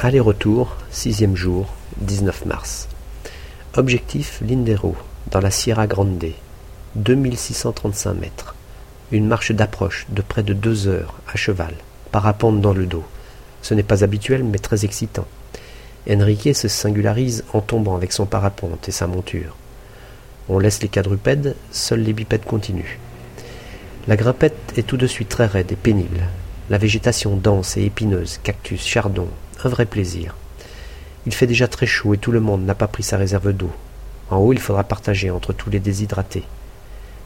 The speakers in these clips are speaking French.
Aller-retour, sixième jour, 19 mars. Objectif Lindero, dans la Sierra Grande, 2635 mètres. Une marche d'approche de près de deux heures à cheval, parapente dans le dos. Ce n'est pas habituel, mais très excitant. Enrique se singularise en tombant avec son parapente et sa monture. On laisse les quadrupèdes, seuls les bipèdes continuent. La grimpette est tout de suite très raide et pénible. La végétation dense et épineuse, cactus, chardon, un vrai plaisir. Il fait déjà très chaud et tout le monde n'a pas pris sa réserve d'eau. En haut, il faudra partager entre tous les déshydratés.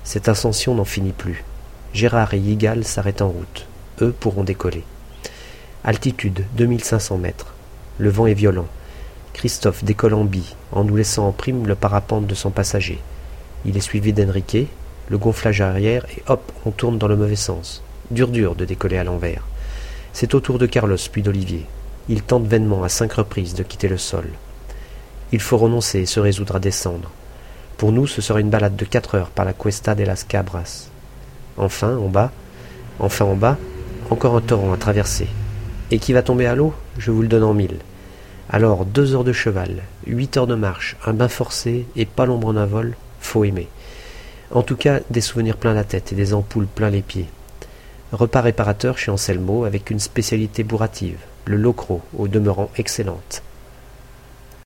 Cette ascension n'en finit plus. Gérard et Yigal s'arrêtent en route. Eux pourront décoller. Altitude 2500 mètres. Le vent est violent. Christophe décolle en bille, en nous laissant en prime le parapente de son passager. Il est suivi d'Enrique, le gonflage arrière, et hop, on tourne dans le mauvais sens. Dur dur de décoller à l'envers. C'est au tour de Carlos puis d'Olivier. Il tente vainement à cinq reprises de quitter le sol. Il faut renoncer et se résoudre à descendre. Pour nous, ce sera une balade de quatre heures par la Cuesta de las Cabras. Enfin, en bas, enfin en bas, encore un torrent à traverser. Et qui va tomber à l'eau? Je vous le donne en mille. Alors, deux heures de cheval, huit heures de marche, un bain forcé et pas l'ombre d'un vol, faut aimer. En tout cas, des souvenirs plein la tête et des ampoules plein les pieds. Repas réparateur chez Anselmo avec une spécialité bourrative, le locro, au demeurant excellente.